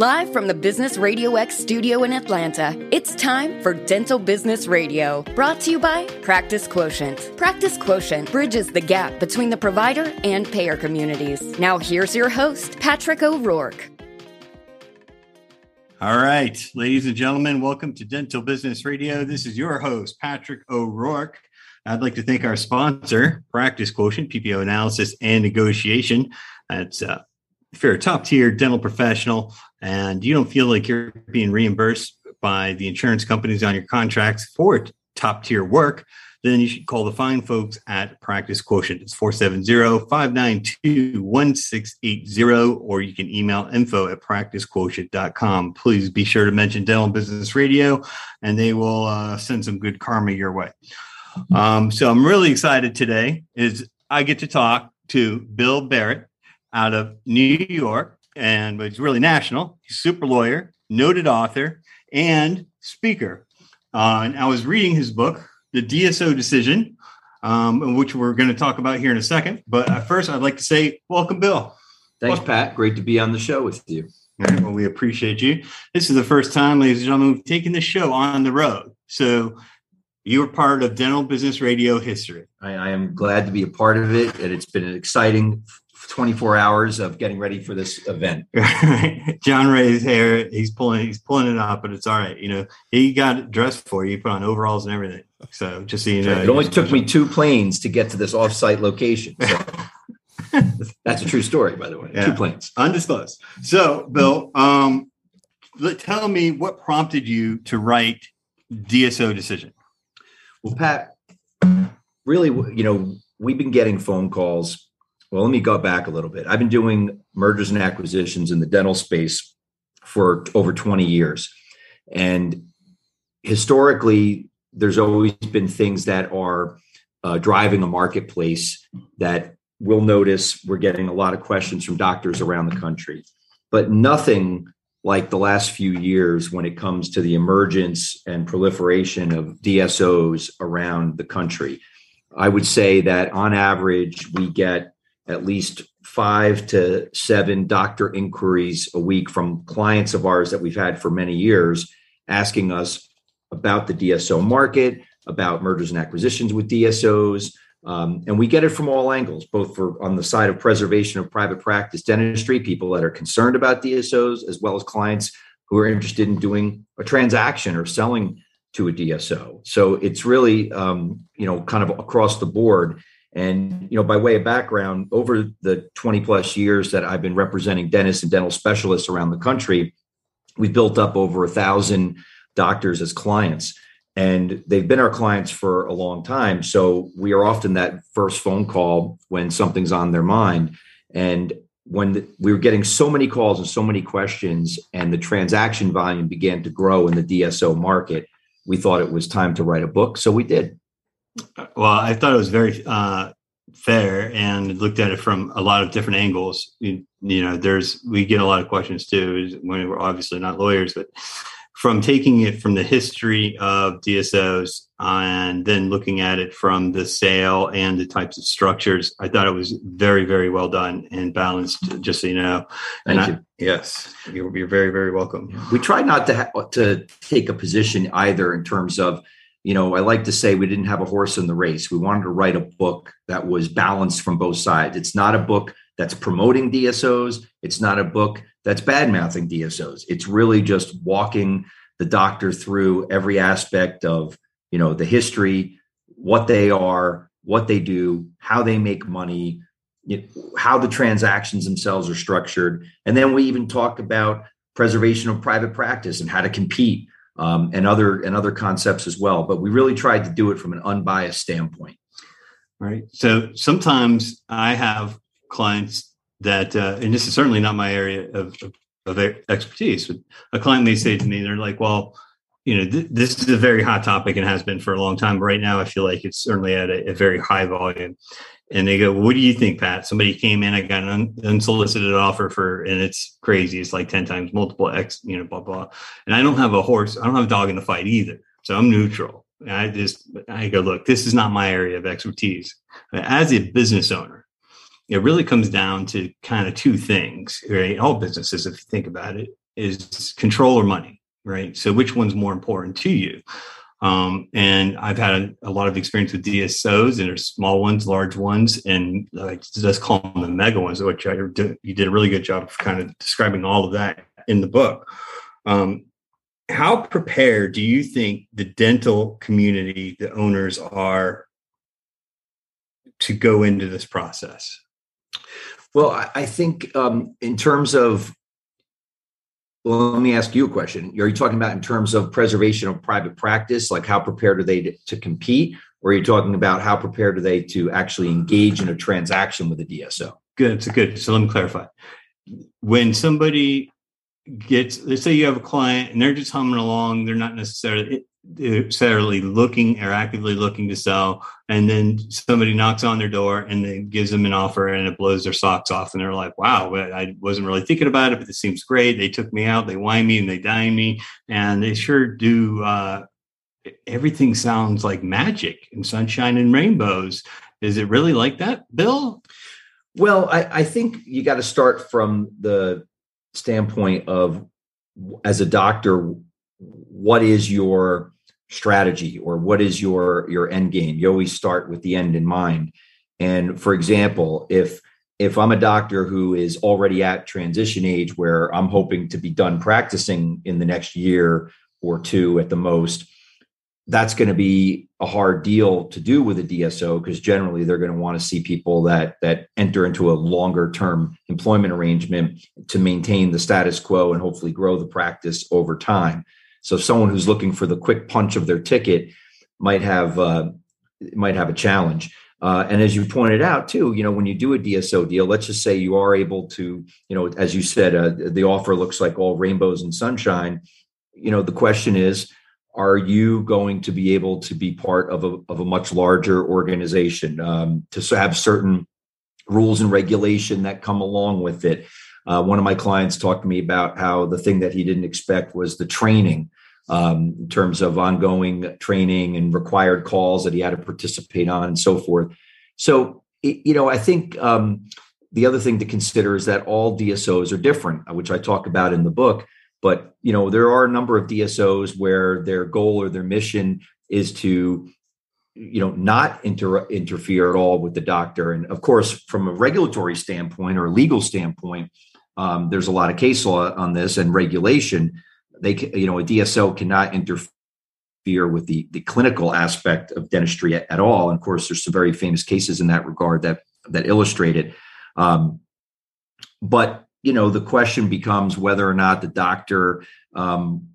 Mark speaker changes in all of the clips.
Speaker 1: Live from the Business Radio X studio in Atlanta, it's time for Dental Business Radio, brought to you by Practice Quotient. Practice Quotient bridges the gap between the provider and payer communities. Now, here's your host, Patrick O'Rourke.
Speaker 2: All right, ladies and gentlemen, welcome to Dental Business Radio. This is your host, Patrick O'Rourke. I'd like to thank our sponsor, Practice Quotient, PPO analysis and negotiation. That's uh, if you're a top tier dental professional and you don't feel like you're being reimbursed by the insurance companies on your contracts for top tier work, then you should call the fine folks at Practice Quotient. It's 470-592-1680, or you can email info at practicequotient.com. Please be sure to mention Dental Business Radio, and they will uh, send some good karma your way. Um, so I'm really excited today is I get to talk to Bill Barrett out of New York, and but he's really national. He's super lawyer, noted author, and speaker. Uh, and I was reading his book, The DSO Decision, um, which we're going to talk about here in a second. But first, I'd like to say welcome, Bill.
Speaker 3: Thanks, welcome. Pat. Great to be on the show with you.
Speaker 2: Right, well, we appreciate you. This is the first time, ladies and gentlemen, we've taken the show on the road. So you are part of Dental Business Radio history.
Speaker 3: I, I, am glad to be a part of it, and it's been an exciting 24 hours of getting ready for this event.
Speaker 2: John Ray's hair, he's pulling, he's pulling it up, but it's all right. You know, he got dressed for you, put on overalls and everything. So just so you know,
Speaker 3: it only took me two planes to get to this offsite location. So. That's a true story, by the way. Yeah. Two planes,
Speaker 2: undisclosed. So, Bill, um, tell me what prompted you to write DSO decision.
Speaker 3: Well, Pat, really, you know, we've been getting phone calls well, let me go back a little bit. I've been doing mergers and acquisitions in the dental space for over 20 years. And historically, there's always been things that are uh, driving a marketplace that we'll notice we're getting a lot of questions from doctors around the country, but nothing like the last few years when it comes to the emergence and proliferation of DSOs around the country. I would say that on average, we get at least five to seven doctor inquiries a week from clients of ours that we've had for many years asking us about the DSO market, about mergers and acquisitions with DSOs. Um, and we get it from all angles, both for on the side of preservation of private practice dentistry, people that are concerned about DSOs, as well as clients who are interested in doing a transaction or selling to a DSO. So it's really, um, you know, kind of across the board. And you know, by way of background, over the 20 plus years that I've been representing dentists and dental specialists around the country, we've built up over a thousand doctors as clients. And they've been our clients for a long time. So we are often that first phone call when something's on their mind. And when we were getting so many calls and so many questions, and the transaction volume began to grow in the DSO market, we thought it was time to write a book. So we did.
Speaker 2: Well, I thought it was very uh, fair and looked at it from a lot of different angles. You, you, know, there's we get a lot of questions too when we're obviously not lawyers, but from taking it from the history of DSOs and then looking at it from the sale and the types of structures, I thought it was very, very well done and balanced. Just so you know,
Speaker 3: thank and you.
Speaker 2: I, yes, you're, you're, very, very welcome.
Speaker 3: We try not to ha- to take a position either in terms of you know, I like to say we didn't have a horse in the race. We wanted to write a book that was balanced from both sides. It's not a book that's promoting DSOs. It's not a book that's bad mouthing DSOs. It's really just walking the doctor through every aspect of, you know, the history, what they are, what they do, how they make money, you know, how the transactions themselves are structured. And then we even talk about preservation of private practice and how to compete um, and other and other concepts as well. But we really tried to do it from an unbiased standpoint.
Speaker 2: Right. So sometimes I have clients that, uh, and this is certainly not my area of, of, expertise, but a client may say to me, they're like, well, you know, th- this is a very hot topic and has been for a long time. But right now, I feel like it's certainly at a, a very high volume and they go, "What do you think, Pat?" Somebody came in, I got an unsolicited offer for, and it's crazy. It's like ten times multiple X, you know, blah blah. And I don't have a horse. I don't have a dog in the fight either, so I'm neutral. I just I go, look, this is not my area of expertise. As a business owner, it really comes down to kind of two things, right? All businesses, if you think about it, is control or money, right? So which one's more important to you? Um, and I've had a, a, lot of experience with DSOs, and there's small ones, large ones, and I just call them the mega ones, which I you did a really good job of kind of describing all of that in the book. Um, how prepared do you think the dental community, the owners, are to go into this process?
Speaker 3: Well, I think um, in terms of, well, let me ask you a question. Are you talking about in terms of preservation of private practice, like how prepared are they to, to compete, or are you talking about how prepared are they to actually engage in a transaction with a DSO?
Speaker 2: Good, it's good. So let me clarify. When somebody gets, let's say you have a client and they're just humming along, they're not necessarily necessarily looking or actively looking to sell and then somebody knocks on their door and then gives them an offer and it blows their socks off and they're like wow i wasn't really thinking about it but it seems great. They took me out they wine me and they dine me and they sure do uh, everything sounds like magic and sunshine and rainbows. Is it really like that bill?
Speaker 3: Well i, I think you got to start from the standpoint of as a doctor what is your strategy or what is your your end game you always start with the end in mind and for example if if i'm a doctor who is already at transition age where i'm hoping to be done practicing in the next year or two at the most that's going to be a hard deal to do with a DSO because generally they're going to want to see people that that enter into a longer term employment arrangement to maintain the status quo and hopefully grow the practice over time. So someone who's looking for the quick punch of their ticket might have uh, might have a challenge. Uh, and as you pointed out too, you know, when you do a DSO deal, let's just say you are able to, you know, as you said, uh, the offer looks like all rainbows and sunshine. You know, the question is, are you going to be able to be part of a, of a much larger organization um, to have certain rules and regulation that come along with it? Uh, one of my clients talked to me about how the thing that he didn't expect was the training um, in terms of ongoing training and required calls that he had to participate on and so forth. So, you know, I think um, the other thing to consider is that all DSOs are different, which I talk about in the book. But, you know, there are a number of DSOs where their goal or their mission is to you know not inter- interfere at all with the doctor and of course from a regulatory standpoint or a legal standpoint um, there's a lot of case law on this and regulation. They, you know, a DSO cannot interfere with the the clinical aspect of dentistry at, at all. And of course, there's some very famous cases in that regard that that illustrate it. Um, but you know, the question becomes whether or not the doctor, um,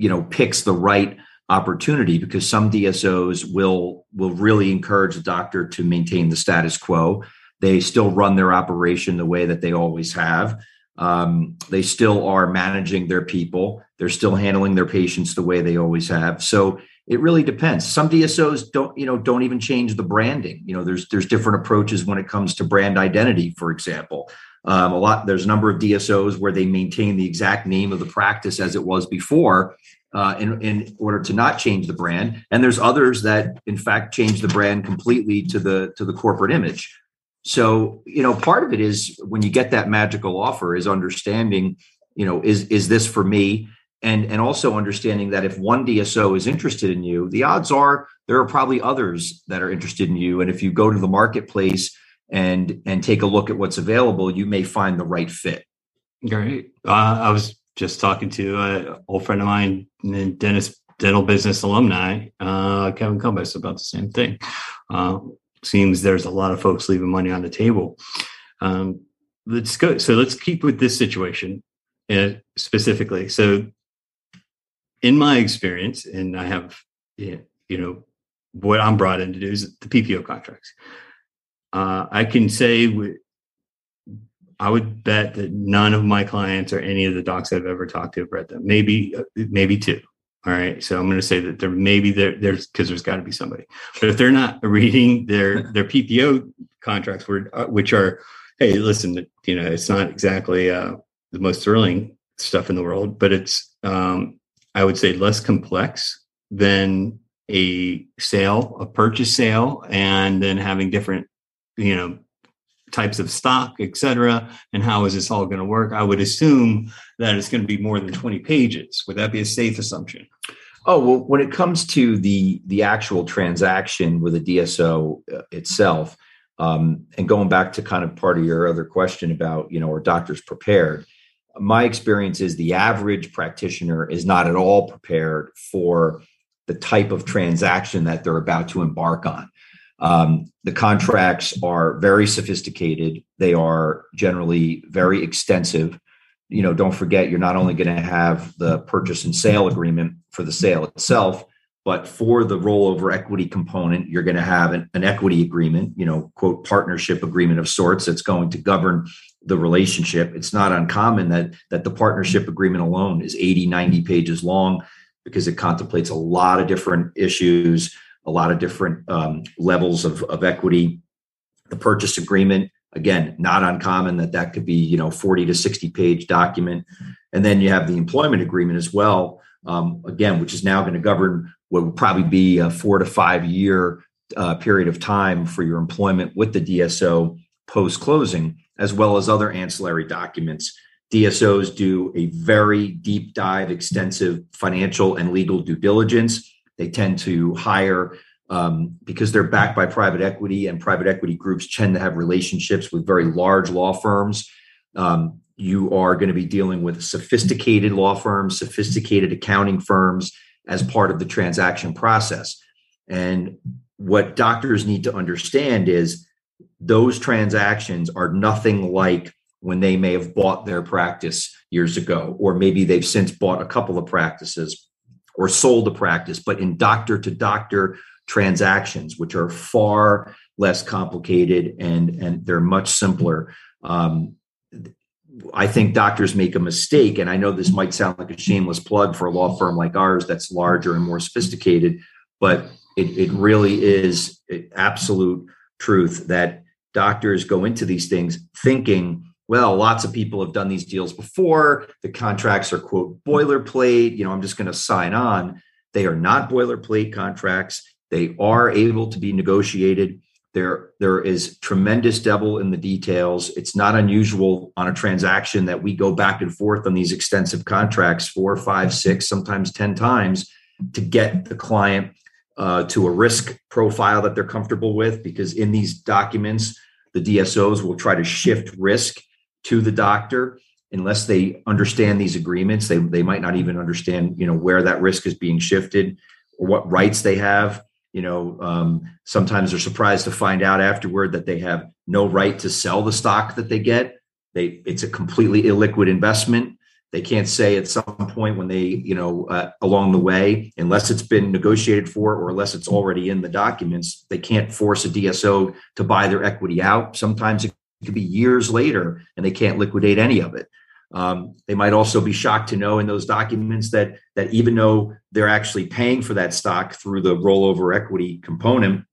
Speaker 3: you know, picks the right opportunity because some DSOs will will really encourage the doctor to maintain the status quo. They still run their operation the way that they always have. Um, they still are managing their people. They're still handling their patients the way they always have. So it really depends. Some DSOs don't, you know, don't even change the branding. You know, there's there's different approaches when it comes to brand identity, for example. Um, a lot there's a number of DSOs where they maintain the exact name of the practice as it was before, uh, in, in order to not change the brand. And there's others that, in fact, change the brand completely to the to the corporate image. So, you know, part of it is when you get that magical offer is understanding, you know, is is this for me? And and also understanding that if one DSO is interested in you, the odds are there are probably others that are interested in you. And if you go to the marketplace and and take a look at what's available, you may find the right fit.
Speaker 2: Great. Uh, I was just talking to an old friend of mine, Dennis dental business alumni, uh, Kevin Cumbus, about the same thing. Uh, seems there's a lot of folks leaving money on the table. Um, let's go. So let's keep with this situation uh, specifically. So, in my experience, and I have, you know, what I'm brought in to do is the PPO contracts. Uh, I can say, I would bet that none of my clients or any of the docs I've ever talked to have read them. Maybe, uh, maybe two. All right. So I'm going to say that there maybe there there's because there's got to be somebody. But if they're not reading their their PPO contracts, uh, which are, hey, listen, you know, it's not exactly uh, the most thrilling stuff in the world, but it's um, I would say less complex than a sale, a purchase sale, and then having different, you know, types of stock, et cetera, and how is this all going to work? I would assume that it's going to be more than 20 pages. Would that be a safe assumption?
Speaker 3: Oh well, when it comes to the the actual transaction with a DSO uh, itself, um, and going back to kind of part of your other question about you know are doctors prepared? My experience is the average practitioner is not at all prepared for the type of transaction that they're about to embark on. Um, the contracts are very sophisticated. They are generally very extensive. You know, don't forget, you're not only going to have the purchase and sale agreement for the sale itself, but for the rollover equity component, you're going to have an, an equity agreement, you know, quote, partnership agreement of sorts that's going to govern the relationship. It's not uncommon that that the partnership agreement alone is 80, 90 pages long because it contemplates a lot of different issues a lot of different um, levels of, of equity. The purchase agreement, again, not uncommon that that could be you know 40 to 60 page document, and then you have the employment agreement as well. Um, again, which is now going to govern what would probably be a four to five year uh, period of time for your employment with the DSO post closing, as well as other ancillary documents. DSOs do a very deep dive, extensive financial and legal due diligence they tend to hire um, because they're backed by private equity, and private equity groups tend to have relationships with very large law firms. Um, you are going to be dealing with sophisticated law firms, sophisticated accounting firms as part of the transaction process. And what doctors need to understand is those transactions are nothing like when they may have bought their practice years ago, or maybe they've since bought a couple of practices or sold a practice, but in doctor to doctor transactions, which are far less complicated and, and they're much simpler. Um, I think doctors make a mistake, and I know this might sound like a shameless plug for a law firm like ours that's larger and more sophisticated, but it, it really is absolute truth that doctors go into these things thinking well, lots of people have done these deals before. The contracts are, quote, boilerplate. You know, I'm just going to sign on. They are not boilerplate contracts. They are able to be negotiated. There, there is tremendous devil in the details. It's not unusual on a transaction that we go back and forth on these extensive contracts four, five, six, sometimes 10 times to get the client uh, to a risk profile that they're comfortable with. Because in these documents, the DSOs will try to shift risk to the doctor unless they understand these agreements. They, they might not even understand you know where that risk is being shifted or what rights they have. You know um, sometimes they're surprised to find out afterward that they have no right to sell the stock that they get. They it's a completely illiquid investment. They can't say at some point when they you know uh, along the way unless it's been negotiated for or unless it's already in the documents they can't force a dso to buy their equity out. Sometimes it could be years later and they can't liquidate any of it. Um, they might also be shocked to know in those documents that that even though they're actually paying for that stock through the rollover equity component,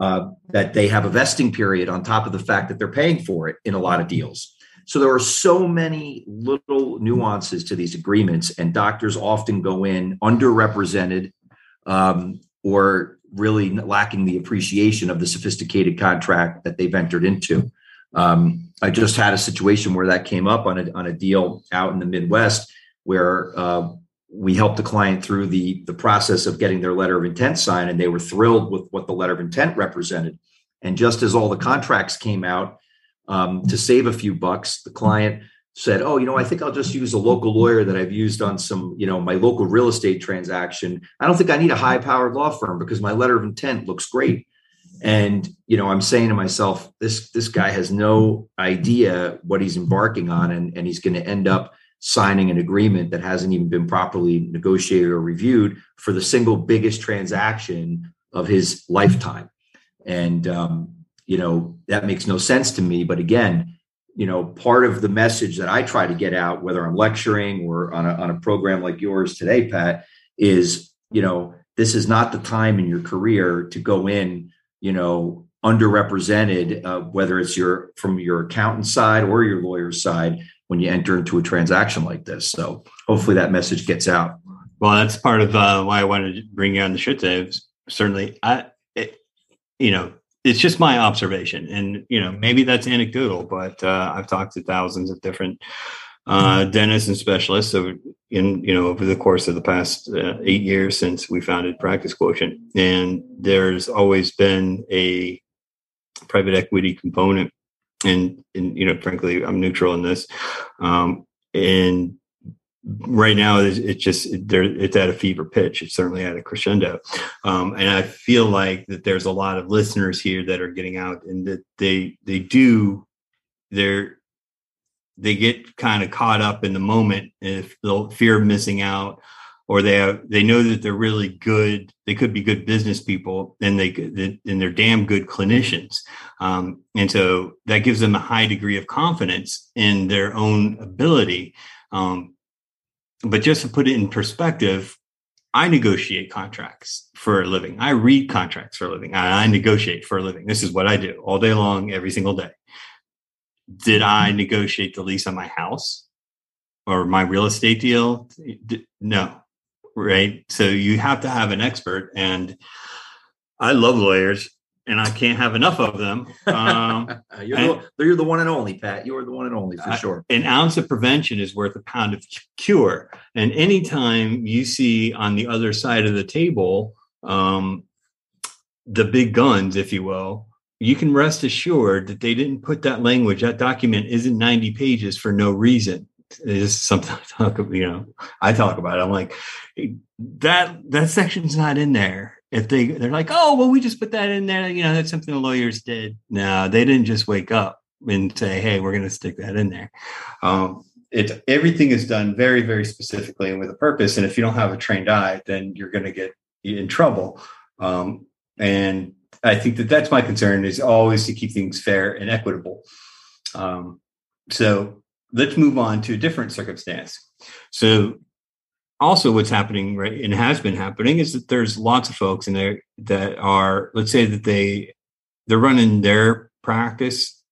Speaker 3: uh, that they have a vesting period on top of the fact that they're paying for it in a lot of deals. So there are so many little nuances to these agreements, and doctors often go in underrepresented um, or really lacking the appreciation of the sophisticated contract that they've entered into. Um, I just had a situation where that came up on a, on a deal out in the Midwest where uh, we helped the client through the, the process of getting their letter of intent signed, and they were thrilled with what the letter of intent represented. And just as all the contracts came out um, to save a few bucks, the client said, "Oh, you know, I think I'll just use a local lawyer that I've used on some, you know, my local real estate transaction. I don't think I need a high-powered law firm because my letter of intent looks great." And you know, I'm saying to myself, this this guy has no idea what he's embarking on, and and he's going to end up signing an agreement that hasn't even been properly negotiated or reviewed for the single biggest transaction of his lifetime. And um, you know, that makes no sense to me. But again, you know, part of the message that I try to get out, whether I'm lecturing or on a, on a program like yours today, Pat, is, you know, this is not the time in your career to go in, you know, underrepresented, uh, whether it's your from your accountant side or your lawyer's side when you enter into a transaction like this. So hopefully that message gets out.
Speaker 2: Well, that's part of uh, why I wanted to bring you on the show today. Certainly, I, it, you know, it's just my observation, and you know maybe that's anecdotal, but uh, I've talked to thousands of different uh, dentists and specialists over in you know over the course of the past uh, eight years since we founded Practice Quotient, and there's always been a private equity component, and and you know frankly I'm neutral in this, um, and right now it's just there it's at a fever pitch. It's certainly at a crescendo. Um, and i feel like that there's a lot of listeners here that are getting out and that they they do they're they get kind of caught up in the moment if the fear of missing out or they have they know that they're really good they could be good business people and they and they're damn good clinicians. Um, and so that gives them a high degree of confidence in their own ability. Um, but just to put it in perspective, I negotiate contracts for a living. I read contracts for a living. I, I negotiate for a living. This is what I do all day long, every single day. Did I mm-hmm. negotiate the lease on my house or my real estate deal? No, right? So you have to have an expert. And I love lawyers and I can't have enough of them. Um,
Speaker 3: you're, and, the, you're, the, one and only, Pat. You are the one and only for sure.
Speaker 2: An ounce of prevention is worth a pound of cure. And anytime you see on the other side of the table um, the big guns, if you will, you can rest assured that they didn't put that language. That document isn't 90 pages for no reason. It's something I talk about, you know, I talk about. It. I'm like, that that section's not in there if they they're like, oh well, we just put that in there, you know, that's something the lawyers did. No, they didn't just wake up and say, hey, we're going to stick that in there. Um, it everything is done very very specifically and with a purpose. And if you don't have a trained eye, then you're going to get in trouble. Um, and I think that that's my concern is always to keep things fair and equitable. Um, so let's move on to a different circumstance. So also what's happening right and has been happening is that there's lots of folks in there that are let's say that they they're running their practice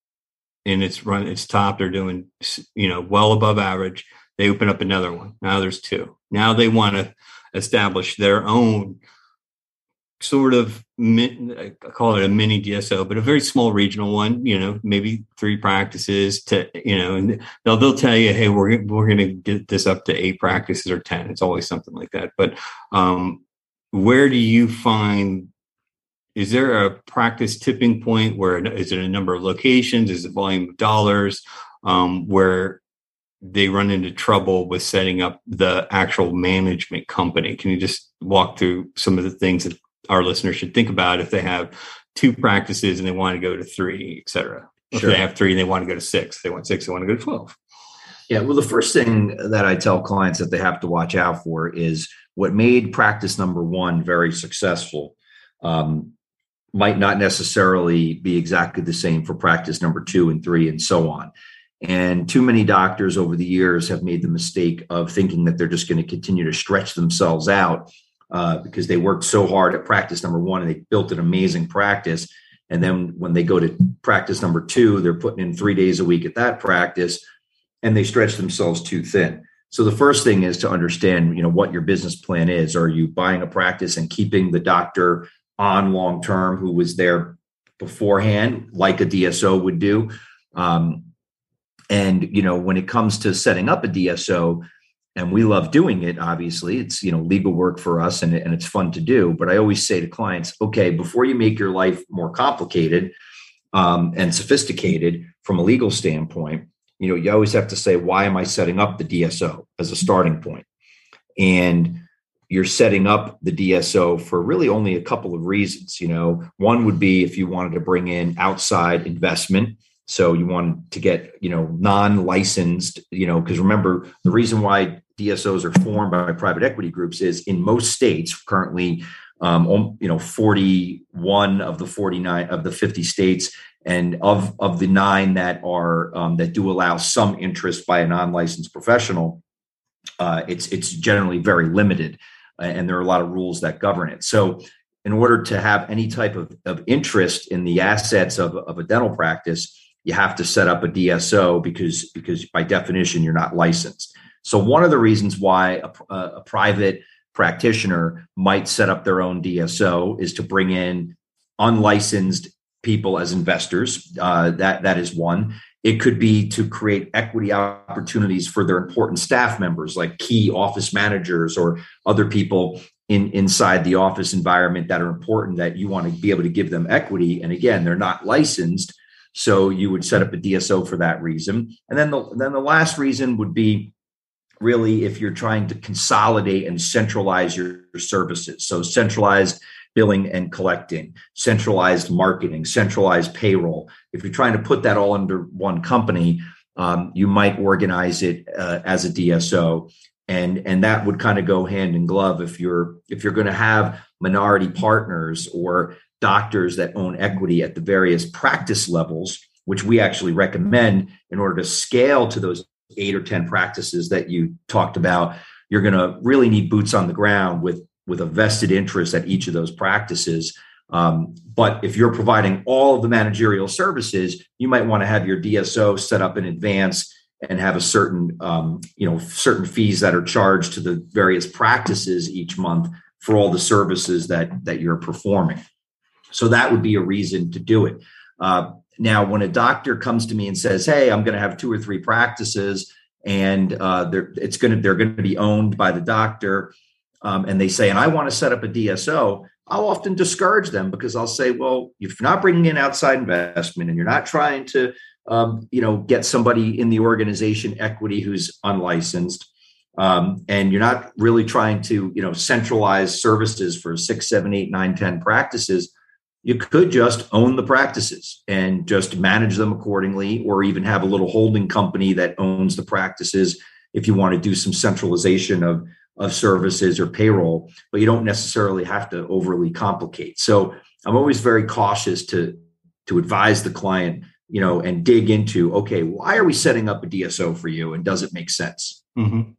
Speaker 2: and it's run it's top they're doing you know well above average they open up another one. Now there's two. Now they want to establish their own sort of I call it a mini DSO, but a very small regional one. You know, maybe three practices to you know, and they'll they'll tell you, hey, we're we're going to get this up to eight practices or ten. It's always something like that. But um, where do you find? Is there a practice tipping point where is it a number of locations? Is it volume of dollars? Um, where they run into trouble with setting up the actual management company. Can you just walk through some of the things that our listeners should think about if they have two practices and they want to go to three, et cetera. If they have three and they want to go to six, they want six, they want to go to 12.
Speaker 3: Yeah. Well, the first thing that I tell clients that they have to watch out for is what made practice number one very successful um, might not necessarily be exactly the same for practice number two and three and so on. And too many doctors over the years have made the mistake of thinking that they're just going to continue to stretch themselves out uh, because they worked so hard at practice number one and they built an amazing practice. And then when they go to practice number two, they're putting in three days a week at that practice and they stretch themselves too thin. So the first thing is to understand, you know, what your business plan is. Are you buying a practice and keeping the doctor on long term who was there beforehand, like a DSO would do? Um, and you know, when it comes to setting up a DSO, and we love doing it obviously. It's you know legal work for us and, and it's fun to do. But i always say to clients okay before you make your life more complicated um, and sophisticated from a legal standpoint you know you always have to say why am i setting up the dso as a starting point? And you're setting up the dso for really only a couple of reasons you know. One would be if you wanted to bring in outside investment so you want to get you know non-licensed you know because remember the reason why DSOs are formed by private equity groups is in most states currently, um, you know, 41 of the 49 of the 50 states, and of of the nine that are um, that do allow some interest by a non-licensed professional, uh, it's it's generally very limited, and there are a lot of rules that govern it. So, in order to have any type of, of interest in the assets of, of a dental practice, you have to set up a DSO because because by definition you're not licensed. So one of the reasons why a, a private practitioner might set up their own DSO is to bring in unlicensed people as investors. Uh, that that is one. It could be to create equity opportunities for their important staff members, like key office managers or other people in inside the office environment that are important that you want to be able to give them equity. And again, they're not licensed, so you would set up a DSO for that reason. And then the then the last reason would be really if you're trying to consolidate and centralize your, your services. So centralized billing and collecting, centralized marketing, centralized payroll. If you're trying to put that all under one company, um, you might organize it uh, as a DSO, and and that would kind of go hand in glove if you're if you're going to have minority partners or doctors that own equity at the various practice levels, which we actually recommend in order to scale to those eight or 10 practices that you talked about, you're going to really need boots on the ground with, with a vested interest at each of those practices. Um, but if you're providing all of the managerial services, you might want to have your DSO set up in advance and have a certain, um, you know, certain fees that are charged to the various practices each month for all the services that that you're performing. So that would be a reason to do it. Uh, now, when a doctor comes to me and says, "Hey, I'm going to have two or three practices, and uh, they're it's going to they're going to be owned by the doctor," um, and they say, "And I want to set up a DSO," I'll often discourage them because I'll say, "Well, if you're not bringing in outside investment and you're not trying to, um, you know, get somebody in the organization equity who's unlicensed." Um, and you're not really trying to, you know, centralize services for six, seven, eight, nine, ten practices you could just own the practices and just manage them accordingly, or even have a little holding company that owns the practices if you want to do some centralization of, of services or payroll, but you don't necessarily have to overly complicate. So I'm always very cautious to, to advise the client, you know, and dig into, okay, why are we setting up a DSO for you? And does it make sense?
Speaker 2: Mm-hmm.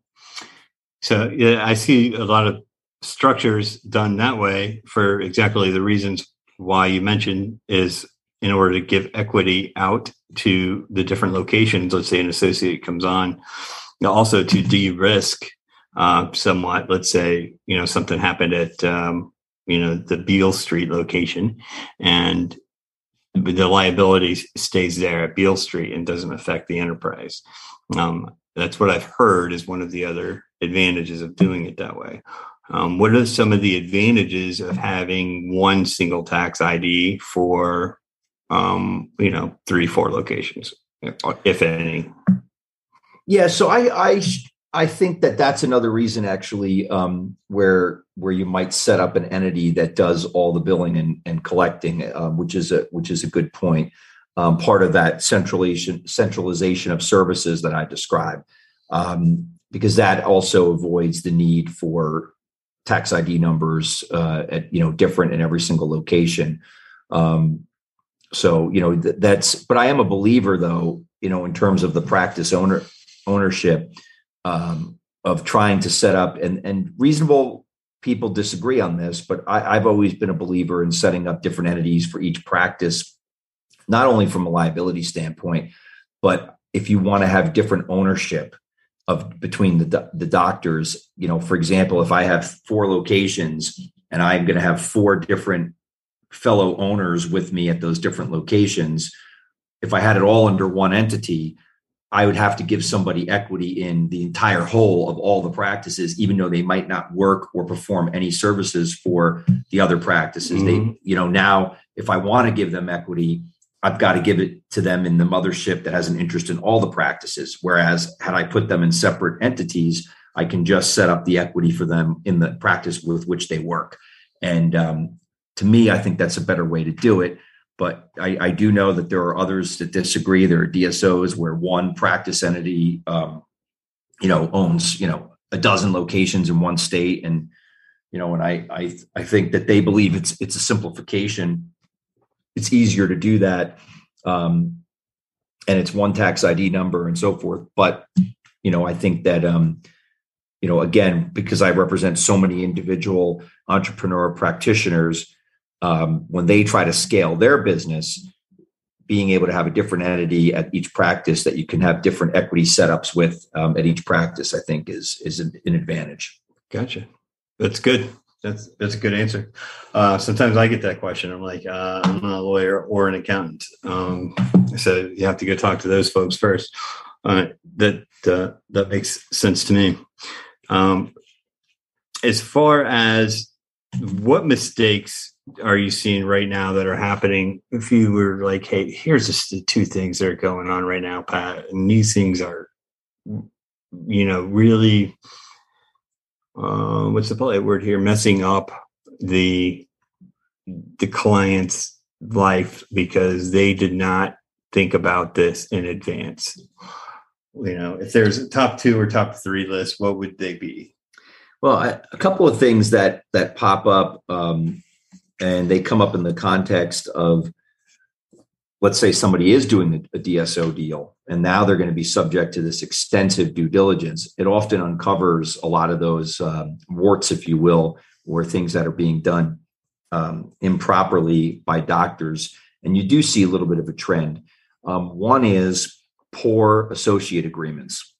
Speaker 2: So yeah, I see a lot of structures done that way for exactly the reasons why you mentioned is in order to give equity out to the different locations. Let's say an associate comes on, also to de-risk uh, somewhat. Let's say you know something happened at um, you know the Beale Street location, and the liability stays there at Beale Street and doesn't affect the enterprise. Um, that's what I've heard is one of the other advantages of doing it that way. Um, what are some of the advantages of having one single tax ID for, um, you know, three, four locations, if any?
Speaker 3: Yeah, so I, I, I think that that's another reason actually um, where where you might set up an entity that does all the billing and, and collecting, um, which is a which is a good point. Um, part of that centralization centralization of services that I described, um, because that also avoids the need for tax ID numbers uh, at you know different in every single location. Um, so you know th- that's. But I am a believer, though, you know, in terms of the practice owner ownership um, of trying to set up and and reasonable people disagree on this, but I, I've always been a believer in setting up different entities for each practice, not only from a liability standpoint, but if you want to have different ownership of between the the doctors you know for example if i have four locations and i'm going to have four different fellow owners with me at those different locations if i had it all under one entity i would have to give somebody equity in the entire whole of all the practices even though they might not work or perform any services for the other practices mm-hmm. they you know now if i want to give them equity I've got to give it to them in the mothership that has an interest in all the practices. Whereas, had I put them in separate entities, I can just set up the equity for them in the practice with which they work. And um, to me, I think that's a better way to do it. But I, I, do know that there are others that disagree. There are DSOs where one practice entity, um, you know, owns you know a dozen locations in one state, and you know, and I I I think that they believe it's it's a simplification it's easier to do that. Um, and it's one tax ID number and so forth. But, you know, I think that, um, you know, again, because I represent so many individual entrepreneur practitioners, um, when they try to scale their business, being able to have a different entity at each practice that you can have different equity setups with um, at each practice, I think is is an, an advantage.
Speaker 2: Gotcha. That's good. That's that's a good answer. Uh, sometimes I get that question. I'm like, uh, I'm not a lawyer or an accountant, um, so you have to go talk to those folks first. Uh, that uh, that makes sense to me. Um, as far as what mistakes are you seeing right now that are happening? If you were like, hey, here's just the two things that are going on right now, Pat, and these things are, you know, really, uh, what's the polite word here? Messing up the the client's life because they did not think about this in advance. You know, if there's a top two or top three list, what would they be?
Speaker 3: Well, I, a couple of things that that pop up. Um, and they come up in the context of let's say somebody is doing a DSO deal and now they're going to be subject to this extensive due diligence. It often uncovers a lot of those um, warts, if you will, or things that are being done um, improperly by doctors. And you do see a little bit of a trend. Um, one is poor associate agreements,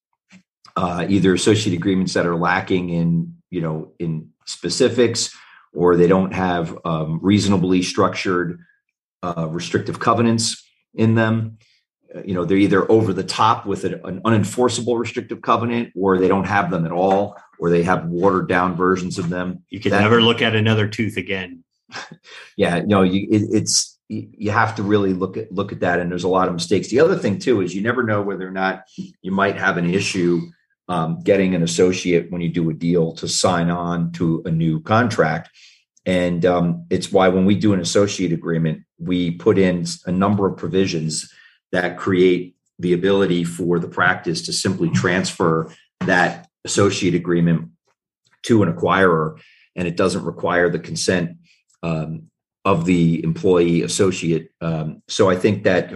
Speaker 3: uh, either associate agreements that are lacking in, you know, in specifics or they don't have um, reasonably structured uh, restrictive covenants in them. Uh, you know, they're either over the top with an, an unenforceable restrictive covenant, or they don't have them at all, or they have watered down versions of them.
Speaker 2: You can that, never look at another tooth again.
Speaker 3: yeah, no, you, it, it's you have to really look at look at that, and there's a lot of mistakes. The other thing too is you never know whether or not you might have an issue um, getting an associate when you do a deal to sign on to a new contract. And um, it's why when we do an associate agreement, we put in a number of provisions that create the ability for the practice to simply transfer that associate agreement to an acquirer, and it doesn't require the consent um, of the employee associate. Um, so I think that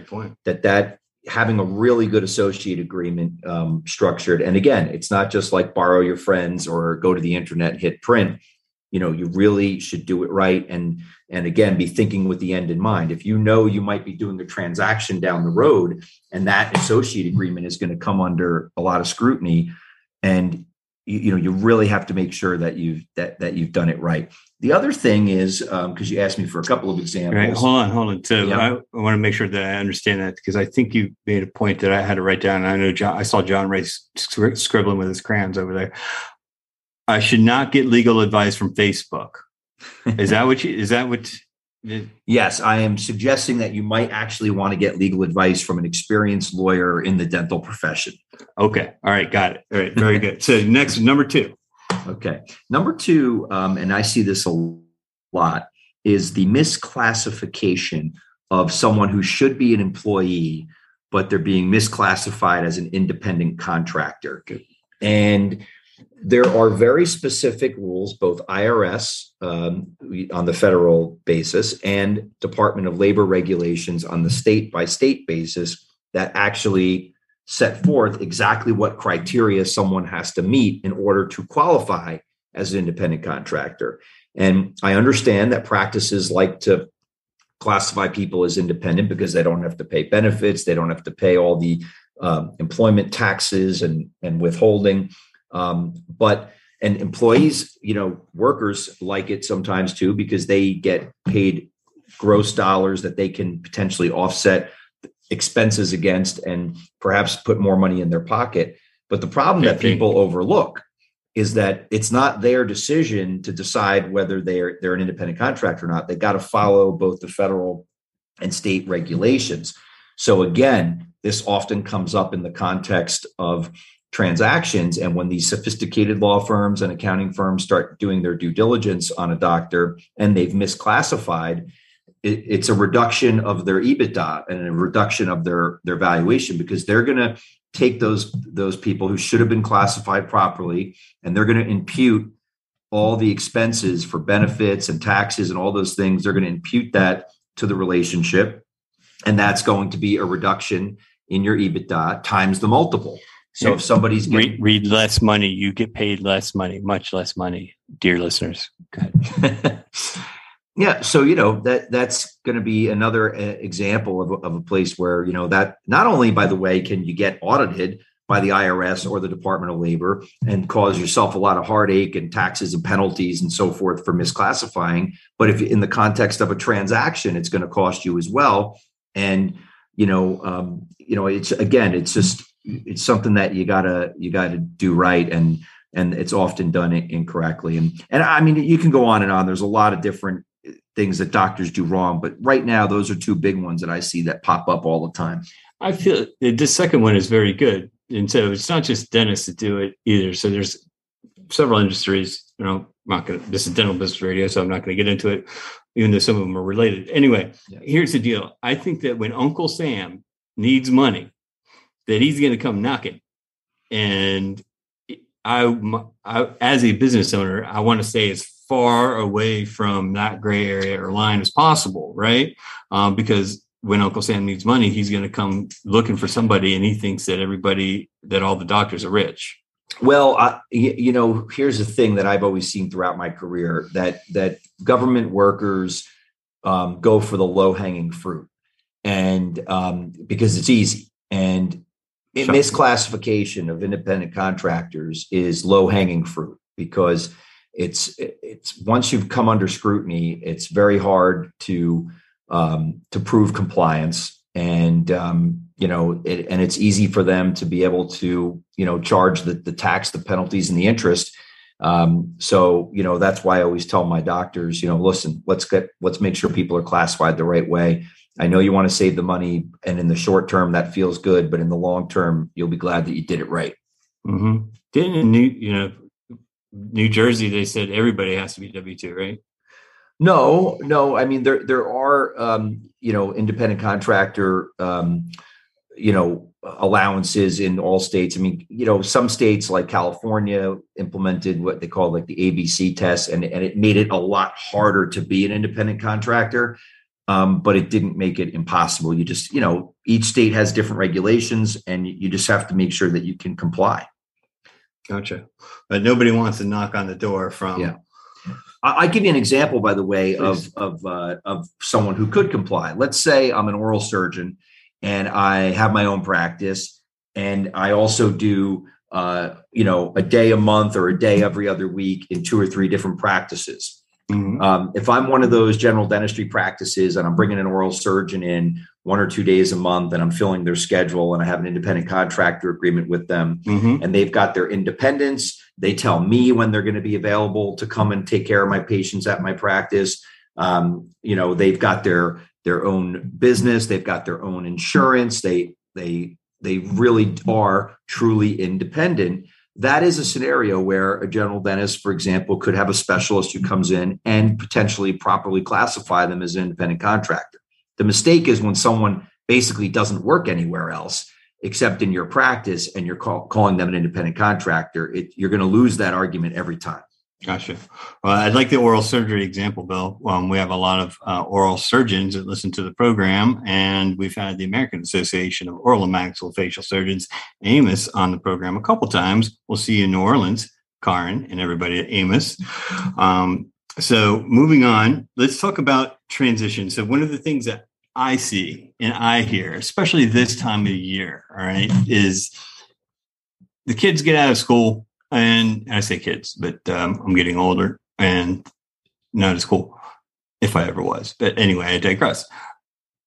Speaker 3: that that having a really good associate agreement um, structured and again it's not just like borrow your friends or go to the internet and hit print you know you really should do it right and and again be thinking with the end in mind if you know you might be doing a transaction down the road and that associate agreement is going to come under a lot of scrutiny and you, you know you really have to make sure that you've that that you've done it right the other thing is because um, you asked me for a couple of examples.
Speaker 2: Right. Hold on, hold on. So I, I, want to make sure that I understand that because I think you made a point that I had to write down. I know John. I saw John Ray scribbling with his crayons over there. I should not get legal advice from Facebook. Is that what you? Is that what?
Speaker 3: Yes, I am suggesting that you might actually want to get legal advice from an experienced lawyer in the dental profession.
Speaker 2: Okay. All right. Got it. All right. Very good. So next, number two.
Speaker 3: Okay. Number two, um, and I see this a lot, is the misclassification of someone who should be an employee, but they're being misclassified as an independent contractor. And there are very specific rules, both IRS um, on the federal basis and Department of Labor regulations on the state by state basis that actually set forth exactly what criteria someone has to meet in order to qualify as an independent contractor. And I understand that practices like to classify people as independent because they don't have to pay benefits, they don't have to pay all the um, employment taxes and, and withholding. Um, but and employees, you know, workers like it sometimes too because they get paid gross dollars that they can potentially offset expenses against and perhaps put more money in their pocket. But the problem that people overlook is that it's not their decision to decide whether they're they're an independent contractor or not. They got to follow both the federal and state regulations. So again, this often comes up in the context of transactions. And when these sophisticated law firms and accounting firms start doing their due diligence on a doctor and they've misclassified, it, it's a reduction of their EBITDA and a reduction of their their valuation because they're going to take those those people who should have been classified properly and they're going to impute all the expenses for benefits and taxes and all those things. They're going to impute that to the relationship. And that's going to be a reduction in your EBITDA times the multiple so if somebody's
Speaker 2: getting, read, read, less money, you get paid less money, much less money, dear listeners.
Speaker 3: yeah, so you know that that's going to be another uh, example of, of a place where you know that not only, by the way, can you get audited, by the IRS or the Department of Labor and cause yourself a lot of heartache and taxes and penalties and so forth for misclassifying. But if in the context of a transaction, it's going to cost you as well. And you know, um, you know, it's again, it's just it's something that you gotta you gotta do right and and it's often done incorrectly. And and i mean you can go on and on. There's a lot of different eh, things that doctors do wrong but right now those are two big ones that i see that pop up all the time.
Speaker 2: I feel the second one is very good. And so it's not just dentists that do it either. So there's several industries you know I'm not gonna this is dental business radio so i'm not going to get into it even though some of them are related. Anyway yeah. here's the deal. I think that when uncle sam needs money that he's going to come knocking. And I, I, as a business owner, I want to stay as far away from that gray area or line as possible, right? Um, because when Uncle Sam needs money, he's going to come looking for somebody, and he thinks that everybody, that all the doctors are rich.
Speaker 3: Well, I, you know, here's the thing that I've always seen throughout my career that that government workers um, go for the low hanging fruit, and um, because it's easy, and misclassification of independent contractors is low hanging fruit because it's it's once you've come under scrutiny, it's very hard to um, to prove compliance, and um, you know, it, and it's easy for them to be able to you know charge the the tax, the penalties, and the interest. Um, so you know that's why I always tell my doctors, you know, listen, let's get let's make sure people are classified the right way I know you want to save the money, and in the short term, that feels good, but in the long term, you'll be glad that you did it right.
Speaker 2: Mm-hmm. Didn't in New, you know, New Jersey, they said everybody has to be W two, right?
Speaker 3: No, no. I mean, there there are um, you know independent contractor um, you know allowances in all states. I mean, you know, some states like California implemented what they call like the ABC test, and and it made it a lot harder to be an independent contractor um, but it didn't make it impossible. You just, you know, each state has different regulations, and you just have to make sure that you can comply.
Speaker 2: Gotcha. But nobody wants to knock on the door from.
Speaker 3: Yeah. I, give you an example, by the way, Please. of of uh, of someone who could comply. Let's say I'm an oral surgeon, and I have my own practice, and I also do, uh, you know, a day a month or a day every other week in two or three different practices Mm-hmm. Um, if I'm one of those general dentistry practices and I'm bringing an oral surgeon in one or two days a month and I'm filling their schedule and I have an independent contractor agreement with them mm-hmm. and they've got their independence, they tell me when they're going to be available to come and take care of my patients at my practice. Um, you know, they've got their their own business, they've got their own insurance, they they they really are truly independent that is a scenario where a general dentist, for example, could have a specialist who comes in and potentially properly classify them as an independent contractor. The mistake is when someone basically doesn't work anywhere else except in your practice and you're call, calling them an independent contractor, it, you're going to lose that argument every time.
Speaker 2: Gotcha. Well, I'd like the oral surgery example, Bill. Um, we have a lot of uh, oral surgeons that listen to the program, and we've had the American Association of Oral and Maxillofacial Surgeons, AMOS, on the program a couple times. We'll see you in New Orleans, Karin, and everybody at AMOS. Um, so, moving on, let's talk about transition. So, one of the things that I see and I hear, especially this time of year, all right, is the kids get out of school and I say kids, but um, I'm getting older and not as cool if I ever was. But anyway, I digress.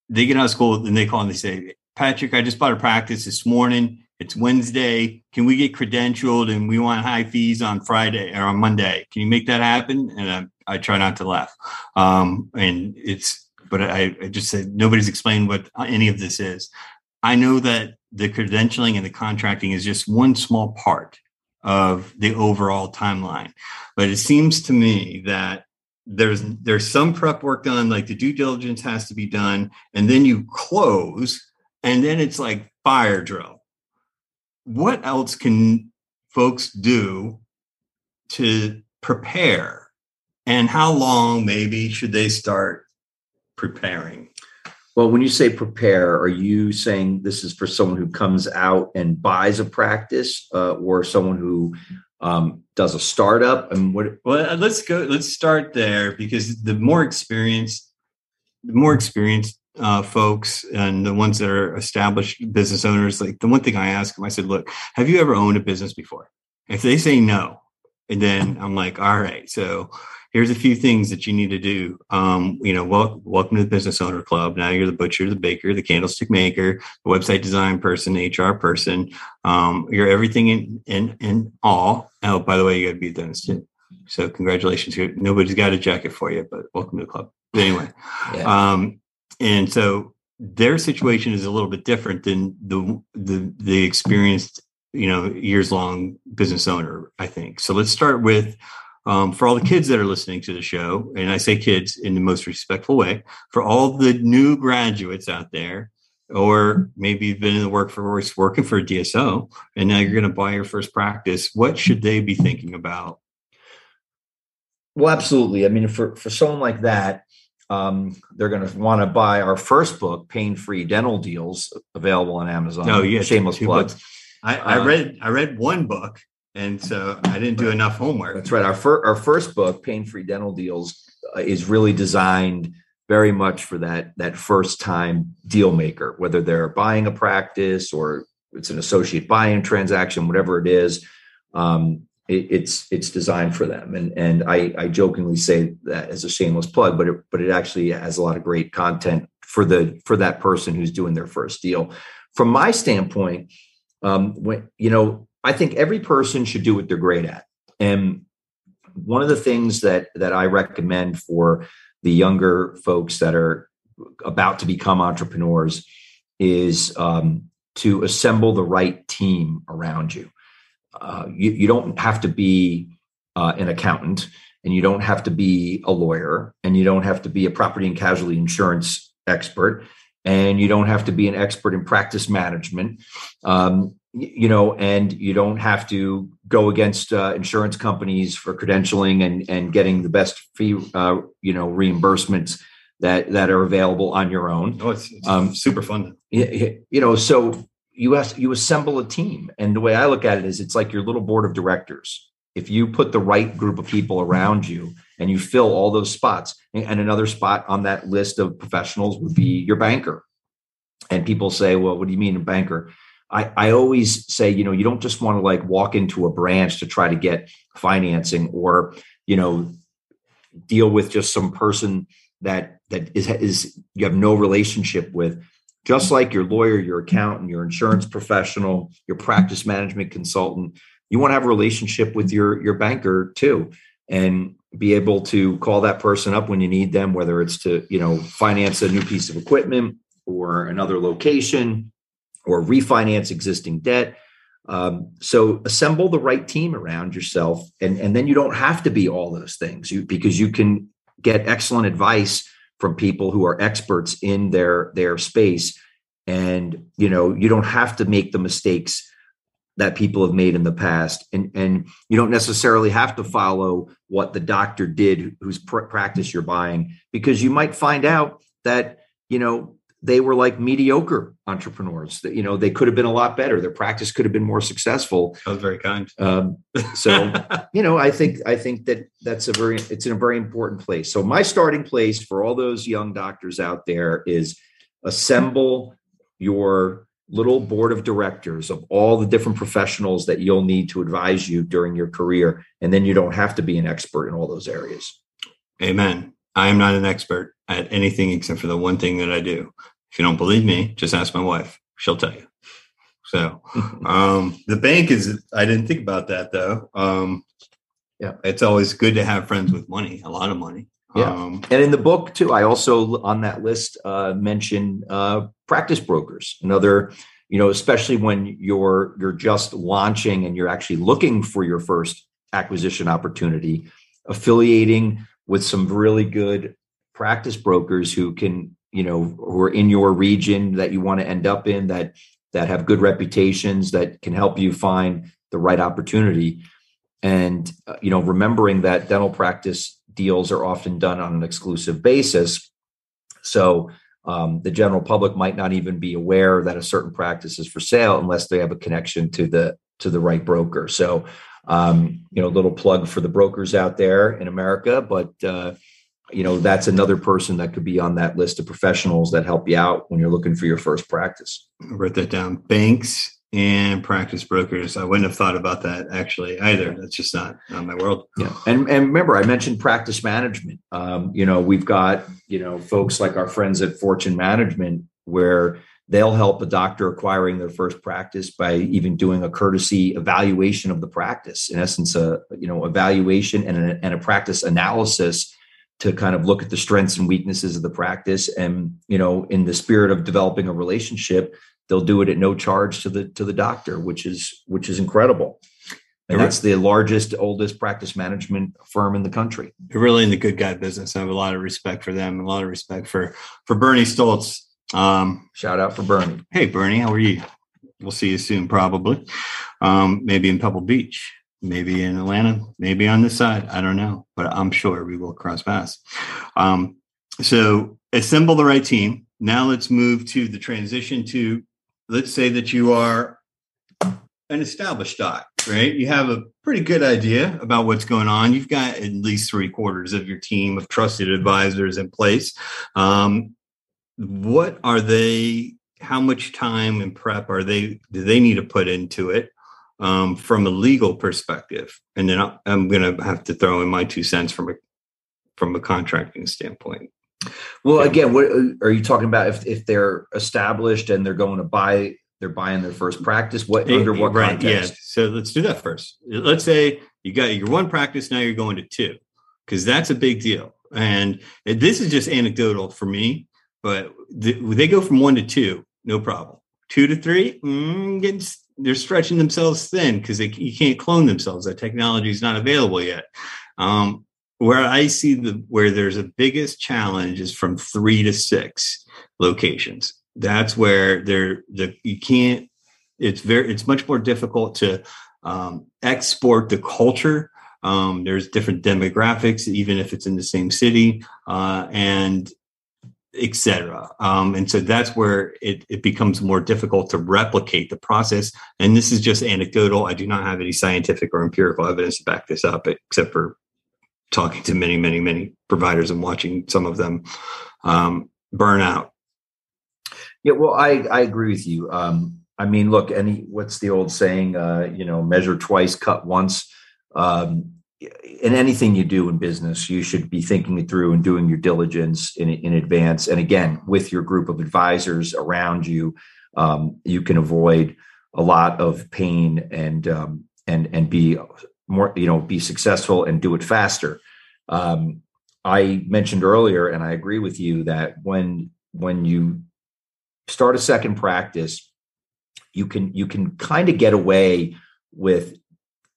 Speaker 2: They get out of school and they call and they say, Patrick, I just bought a practice this morning. It's Wednesday. Can we get credentialed and we want high fees on Friday or on Monday? Can you make that happen? And I, I try not to laugh. Um, and it's, but I, I just said, nobody's explained what any of this is. I know that the credentialing and the contracting is just one small part of the overall timeline. But it seems to me that there's there's some prep work done, like the due diligence has to be done, and then you close, and then it's like fire drill. What else can folks do to prepare? And how long maybe should they start preparing?
Speaker 3: Well, when you say prepare, are you saying this is for someone who comes out and buys a practice, uh, or someone who um, does a startup? And what?
Speaker 2: Well, uh, let's go. Let's start there because the more experienced, the more experienced uh, folks and the ones that are established business owners, like the one thing I ask them, I said, look, have you ever owned a business before? If they say no, and then I'm like, all right, so here's a few things that you need to do. Um, you know, well, welcome to the business owner club. Now you're the butcher, the baker, the candlestick maker, the website design person, the HR person. Um, you're everything in, in, in all. Oh, by the way, you got to be a dentist too. So congratulations. Nobody's got a jacket for you, but welcome to the club. But anyway, yeah. um, and so their situation is a little bit different than the the the experienced you know years long business owner. I think so. Let's start with um, for all the kids that are listening to the show, and I say kids in the most respectful way, for all the new graduates out there, or maybe you've been in the workforce working for a DSO, and now you're going to buy your first practice. What should they be thinking about?
Speaker 3: Well, absolutely. I mean, for for someone like that, um, they're going to want to buy our first book, Pain Free Dental Deals, available on Amazon.
Speaker 2: Oh, yeah,
Speaker 3: shameless plug.
Speaker 2: I, I uh, read I read one book and so I didn't do enough homework.
Speaker 3: That's right. Our fir- our first book, Pain Free Dental Deals, uh, is really designed very much for that that first time deal maker, whether they're buying a practice or it's an associate buying transaction, whatever it is. Um, it, it's it's designed for them, and and I, I jokingly say that as a shameless plug, but it, but it actually has a lot of great content for the for that person who's doing their first deal. From my standpoint, um, when you know I think every person should do what they're great at. And one of the things that that I recommend for the younger folks that are about to become entrepreneurs is um, to assemble the right team around you. Uh, you, you, don't have to be uh, an accountant, and you don't have to be a lawyer, and you don't have to be a property and casualty insurance expert, and you don't have to be an expert in practice management. Um, you know, and you don't have to go against uh, insurance companies for credentialing and and getting the best fee, uh, you know, reimbursements that that are available on your own.
Speaker 2: Oh, it's, it's um, super fun.
Speaker 3: You, you know, so you ask, you assemble a team, and the way I look at it is, it's like your little board of directors. If you put the right group of people around you and you fill all those spots, and another spot on that list of professionals would be your banker. And people say, "Well, what do you mean a banker?" I, I always say, you know, you don't just want to like walk into a branch to try to get financing or, you know, deal with just some person that that is, is you have no relationship with just like your lawyer your accountant your insurance professional your practice management consultant you want to have a relationship with your your banker too and be able to call that person up when you need them whether it's to you know finance a new piece of equipment or another location or refinance existing debt. Um, so assemble the right team around yourself, and, and then you don't have to be all those things you, because you can get excellent advice from people who are experts in their their space, and you know you don't have to make the mistakes that people have made in the past, and and you don't necessarily have to follow what the doctor did whose pr- practice you're buying because you might find out that you know they were like mediocre entrepreneurs. That you know they could have been a lot better. Their practice could have been more successful.
Speaker 2: That was very kind. Um,
Speaker 3: so you know i think i think that that's a very it's in a very important place. So my starting place for all those young doctors out there is assemble your little board of directors of all the different professionals that you'll need to advise you during your career and then you don't have to be an expert in all those areas
Speaker 2: amen i am not an expert at anything except for the one thing that i do if you don't believe me, just ask my wife. She'll tell you. So um, the bank is, I didn't think about that though. Um, yeah. It's always good to have friends with money, a lot of money.
Speaker 3: Yeah. Um, and in the book too, I also on that list uh, mention uh, practice brokers, another, you know, especially when you're you're just launching and you're actually looking for your first acquisition opportunity, affiliating with some really good practice brokers who can you know who are in your region that you want to end up in that that have good reputations that can help you find the right opportunity and uh, you know remembering that dental practice deals are often done on an exclusive basis. So um, the general public might not even be aware that a certain practice is for sale unless they have a connection to the to the right broker. So um, you know little plug for the brokers out there in america but uh, you know that's another person that could be on that list of professionals that help you out when you're looking for your first practice.
Speaker 2: I wrote that down. Banks and practice brokers. I wouldn't have thought about that actually either. That's just not not my world.
Speaker 3: Yeah. And and remember i mentioned practice management. Um, you know we've got you know folks like our friends at fortune management where they'll help a doctor acquiring their first practice by even doing a courtesy evaluation of the practice. In essence a you know evaluation and a, and a practice analysis to kind of look at the strengths and weaknesses of the practice. And you know in the spirit of developing a relationship they'll do it at no charge to the to the doctor which is which is incredible. And that's the largest oldest practice management firm in the country.
Speaker 2: They're really in the good guy business. I have a lot of respect for them a lot of respect for for bernie stoltz. Um
Speaker 3: shout out for bernie.
Speaker 2: Hey bernie how are you? We'll see you soon probably. Um maybe in pebble beach maybe in atlanta maybe on this side. I don't know but i'm sure we will cross paths. Um so assemble the right team. Now let's move to the transition to let's say that you are an established doc, right? You have a pretty good idea about what's going on. You've got at least three quarters of your team of trusted advisors in place. Um, what are they? How much time and prep are they? Do they need to put into it um, from a legal perspective? And then I'm going to have to throw in my two cents from a from a contracting standpoint.
Speaker 3: Well, again, what are you talking about? If if they're established and they're going to buy, they're buying their first practice. What under what
Speaker 2: right?
Speaker 3: context?
Speaker 2: Yeah. So let's do that first. Let's say you got your one practice, now you're going to two, because that's a big deal. And this is just anecdotal for me, but they go from one to two, no problem. Two to three, mm, getting, they're stretching themselves thin because you can't clone themselves. That technology is not available yet. Um, where I see the where there's a biggest challenge is from three to six locations. That's where there the you can't. It's very it's much more difficult to um, export the culture. Um, there's different demographics, even if it's in the same city, uh, and etc. Um, and so that's where it, it becomes more difficult to replicate the process. And this is just anecdotal. I do not have any scientific or empirical evidence to back this up, except for talking to many, many, many providers and watching some of them um, burn out.
Speaker 3: Yeah, well, I I agree with you. Um, I mean, look, any what's the old saying? Uh, you know, measure twice, cut once. Um, in anything you do in business, you should be thinking it through and doing your diligence in in advance. And again, with your group of advisors around you, um, you can avoid a lot of pain and um, and and be more you know be successful and do it faster. Um, i mentioned earlier and i agree with you that when when you start a second practice you can you can kind of get away with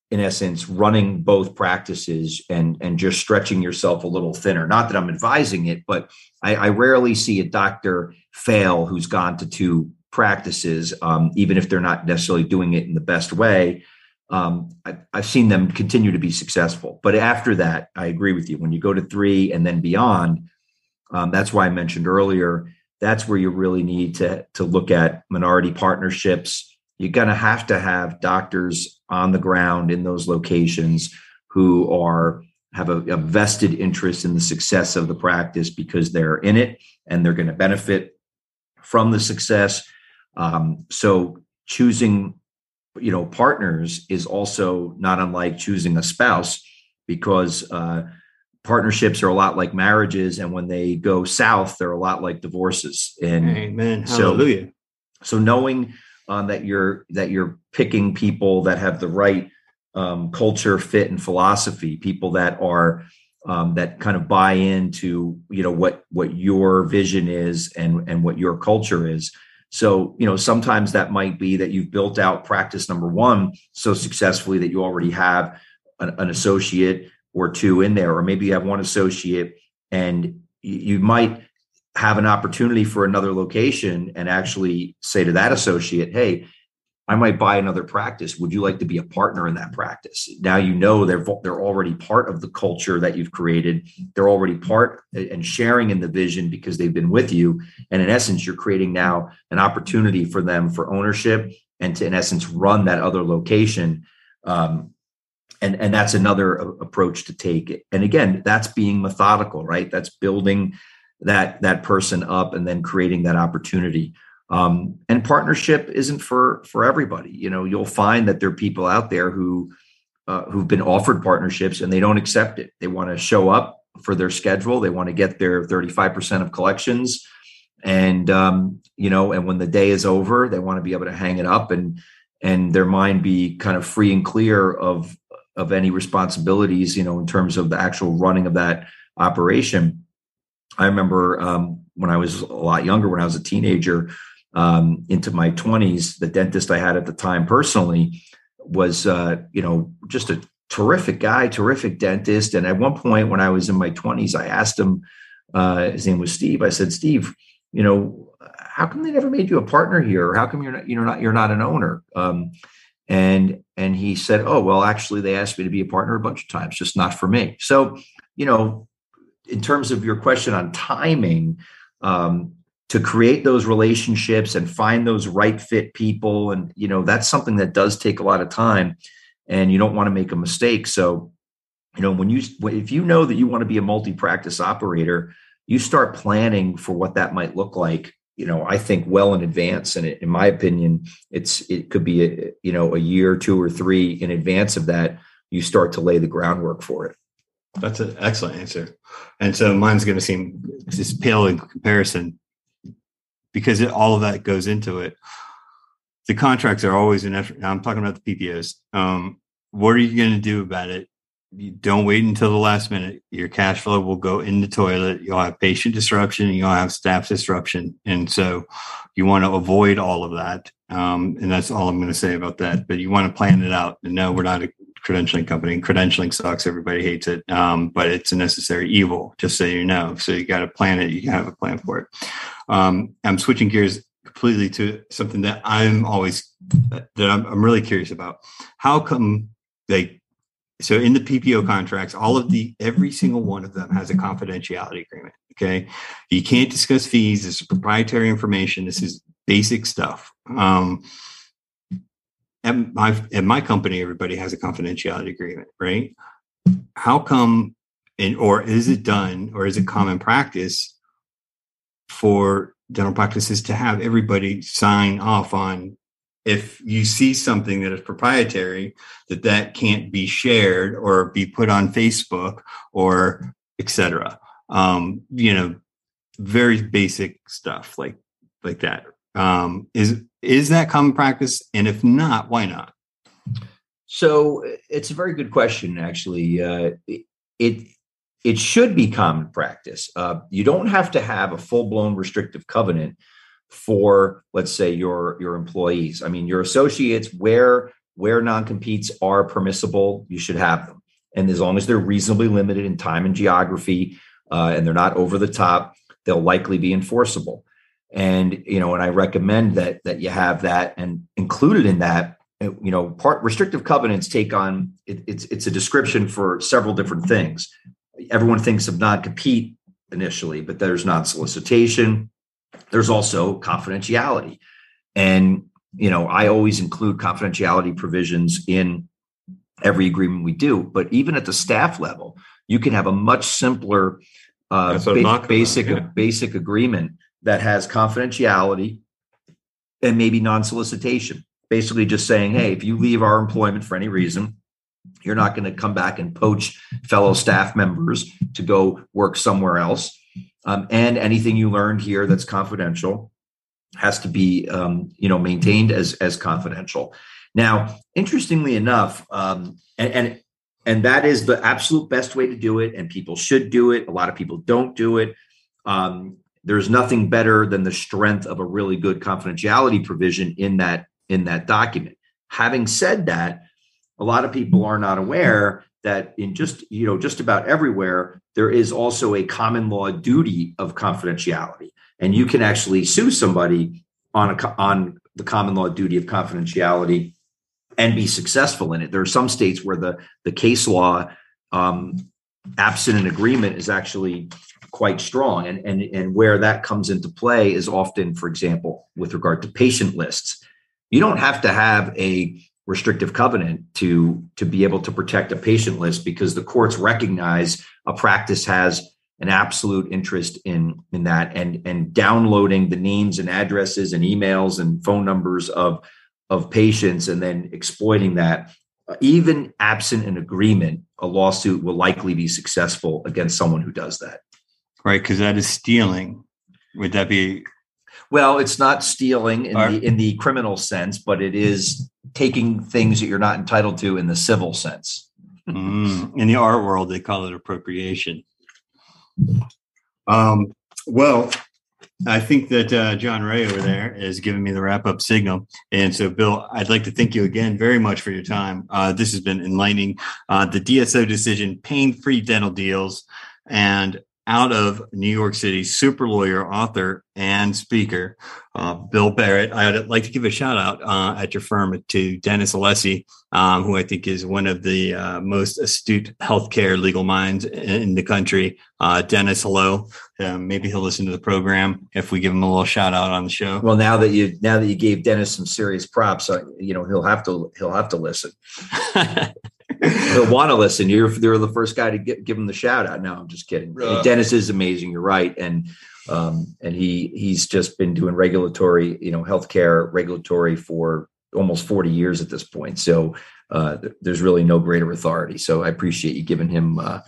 Speaker 3: in essence running both practices and and just stretching yourself a little thinner. Not that i'm advising it but i, I rarely see a doctor fail who's gone to two practices um, even if they're not necessarily doing it in the best way um, I, have seen them continue to be successful. But after that, I agree with you. When you go to three and then beyond, um, that's why I mentioned earlier. That's where you really need to to look at minority partnerships. You're going to have to have doctors on the ground in those locations who are have a, a vested interest in the success of the practice because they're in it and they're going to benefit from the success. Um, so choosing you know partners is also not unlike choosing a spouse because uh, partnerships are a lot like marriages and when they go south they're a lot like divorces. And
Speaker 2: amen. hallelujah.
Speaker 3: so, so knowing um, that you're that you're picking people that have the right um, culture fit and philosophy people that are um, that kind of buy into you know what what your vision is and and what your culture is so, you know, sometimes that might be that you've built out practice number one so successfully that you already have an, an associate or two in there, or maybe you have one associate and you might have an opportunity for another location and actually say to that associate, Hey, I might buy another practice. Would you like to be a partner in that practice? Now you know they're they're already part of the culture that you've created. They're already part and sharing in the vision because they've been with you. And in essence, you're creating now an opportunity for them for ownership and to in essence run that other location. Um, and and that's another approach to take and again that's being methodical right that's building that that person up and then creating that opportunity um, and partnership isn't for for everybody. You know you'll find that there are people out there who uh, who've been offered partnerships and they don't accept it. They want to show up for their schedule. They want to get their 35% of collections. And um, you know and when the day is over they want to be able to hang it up and and their mind be kind of free and clear of of any responsibilities you know in terms of the actual running of that operation. I remember um, when i was a lot younger when i was a teenager um, into my 20s the dentist i had at the time personally was uh, you know just a terrific guy terrific dentist. And at one point when i was in my 20s i asked him uh, his name was steve. I said steve you know how come they never made you a partner here? How come you're not you know not you're not an owner? Um, and and he said oh well actually they asked me to be a partner a bunch of times just not for me. So you know in terms of your question on timing um, to create those relationships and find those right fit people. And you know that's something that does take a lot of time and you don't want to make a mistake. So you know when you if you know that you want to be a multi-practice operator you start planning for what that might look like you know i think well in advance. And in my opinion it's it could be a, you know a year two or three in advance of that you start to lay the groundwork for it.
Speaker 2: That's an excellent answer. And so mine's going to seem just pale in comparison because it, all of that goes into it the contracts are always an effort i'm talking about the ppos um, what are you going to do about it you don't wait until the last minute. Your cash flow will go in the toilet. You'll have patient disruption. You'll have staff disruption. And so you want to avoid all of that. Um, and that's all I'm going to say about that. But you want to plan it out. And no, we're not credentialing company. Credentialing sucks. Everybody hates it. Um, but it's a necessary evil, just so you know. So you got to plan it. You have a plan for it. Um, I'm switching gears completely to something that I'm always, that I'm, I'm really curious about. How come they so in the PPO contracts, all of the every single one of them has a confidentiality agreement. Okay, you can't discuss fees. This is proprietary information. This is basic stuff. Um, at my at my company, everybody has a confidentiality agreement, right? How come, and or is it done, or is it common practice for dental practices to have everybody sign off on if you see something that is proprietary that that can't be shared or be put on facebook or etc um, you know very basic stuff like like that um, is is that common practice? And if not why not?
Speaker 3: So it's a very good question actually. Uh, it it should be common practice. Uh, you don't have to have a full-blown restrictive covenant for let's say your your employees. I mean your associates where where non-competes are permissible you should have them. And as long as they're reasonably limited in time and geography uh, and they're not over the top they'll likely be enforceable and you know and i recommend that that you have that and included in that you know part restrictive covenants take on it, it's it's a description for several different things everyone thinks of non-compete initially but there's non-solicitation there's also confidentiality. And, you know, I always include confidentiality provisions in every agreement we do. But even at the staff level, you can have a much simpler uh, ba- basic yeah. basic agreement that has confidentiality and maybe non-solicitation. Basically, just saying, hey, if you leave our employment for any reason, you're not going to come back and poach fellow staff members to go work somewhere else. Um, and anything you learned here that's confidential has to be um, you know maintained as as confidential. Now, interestingly enough, um, and, and and that is the absolute best way to do it, and people should do it. A lot of people don't do it. Um, there's nothing better than the strength of a really good confidentiality provision in that in that document. Having said that, a lot of people are not aware that in just you know just about everywhere there is also a common law duty of confidentiality and you can actually sue somebody on a on the common law duty of confidentiality and be successful in it there are some states where the the case law um, absent an agreement is actually quite strong. And and and where that comes into play is often for example with regard to patient lists. You don't have to have a restrictive covenant to to be able to protect a patient list because the courts recognize a practice has an absolute interest in in that. And and downloading the names and addresses and emails and phone numbers of of patients and then exploiting that even absent an agreement a lawsuit will likely be successful against someone who does that
Speaker 2: right because that is stealing would that be
Speaker 3: well it's not stealing in the in the criminal sense but it is taking things that you're not entitled to in the civil sense
Speaker 2: mm, in the art world they call it appropriation um, well, I think that uh, John Ray over there is giving me the wrap up signal. And so, Bill, I'd like to thank you again very much for your time. Uh, this has been enlightening. Uh, the DSO decision, pain free dental deals, and out of New York City, super lawyer, author, and speaker, uh, Bill Barrett. I'd like to give a shout out uh, at your firm to Dennis Alessi, um, who I think is one of the uh, most astute healthcare legal minds in the country. Uh, Dennis, hello. Um, maybe he'll listen to the program if we give him a little shout out on the show.
Speaker 3: Well, now that you now that you gave Dennis some serious props, uh, you know he'll have to he'll have to listen. he'll want to listen. You're you're the first guy to get, give him the shout out. No, I'm just kidding. Uh, Dennis is amazing. You're right, and um, and he he's just been doing regulatory, you know, healthcare regulatory for almost 40 years at this point. So uh, th- there's really no greater authority. So I appreciate you giving him uh,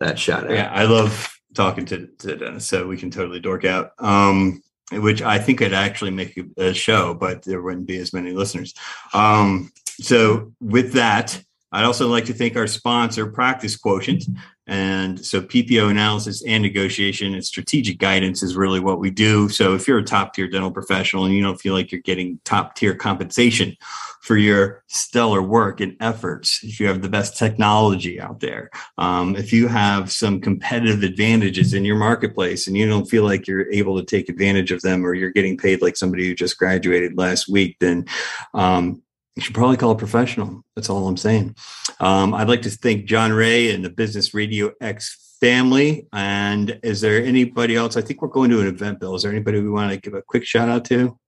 Speaker 3: that shout out.
Speaker 2: Yeah, I love talking to, to Dennis, so we can totally dork out. Um, which I think could actually make a show, but there wouldn't be as many listeners. Um, so with that, I'd also like to thank our sponsor, Practice Quotient. And so PPO analysis and negotiation and strategic guidance is really what we do. So if you're a top tier dental professional and you don't feel like you're getting top tier compensation for your stellar work and efforts, if you have the best technology out there, um, if you have some competitive advantages in your marketplace and you don't feel like you're able to take advantage of them or you're getting paid like somebody who just graduated last week, then um, you should probably call a professional. That's all I'm saying. Um, I'd like to thank John Ray and the Business Radio X family. And is there anybody else? I think we're going to an event, Bill. Is there anybody we want to give a quick shout out to?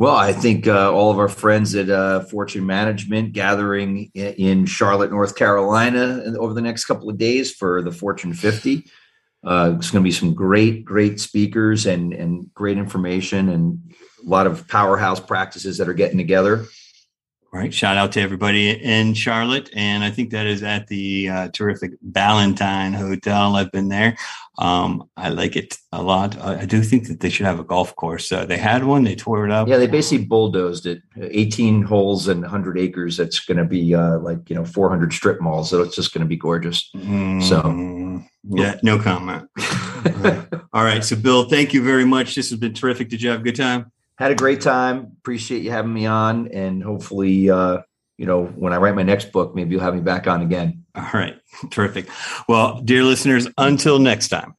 Speaker 3: Well, I think uh, all of our friends at uh, Fortune Management gathering in Charlotte, North Carolina, over the next couple of days for the Fortune 50. Uh, it's going to be some great, great speakers and and great information and a lot of powerhouse practices that are getting together.
Speaker 2: Right. Shout out to everybody in Charlotte. And I think that is at the uh, terrific Ballantyne Hotel. I've been there. Um, I like it a lot. I, I, do think that they should have a golf course. Uh, they had one, they tore it up.
Speaker 3: Yeah, they basically bulldozed it 18 holes and 100 acres. That's going to be uh, like, you know, 400 strip malls. So it's just going to be gorgeous. Mm, so,
Speaker 2: yeah, no comment. All right. So, Bill, thank you very much. This has been terrific. Did you have a good time?
Speaker 3: Had a great time. Appreciate you having me on, and hopefully, uh, you know, when I write my next book, maybe you'll have me back on again.
Speaker 2: All right, terrific. Well, dear listeners, until next time.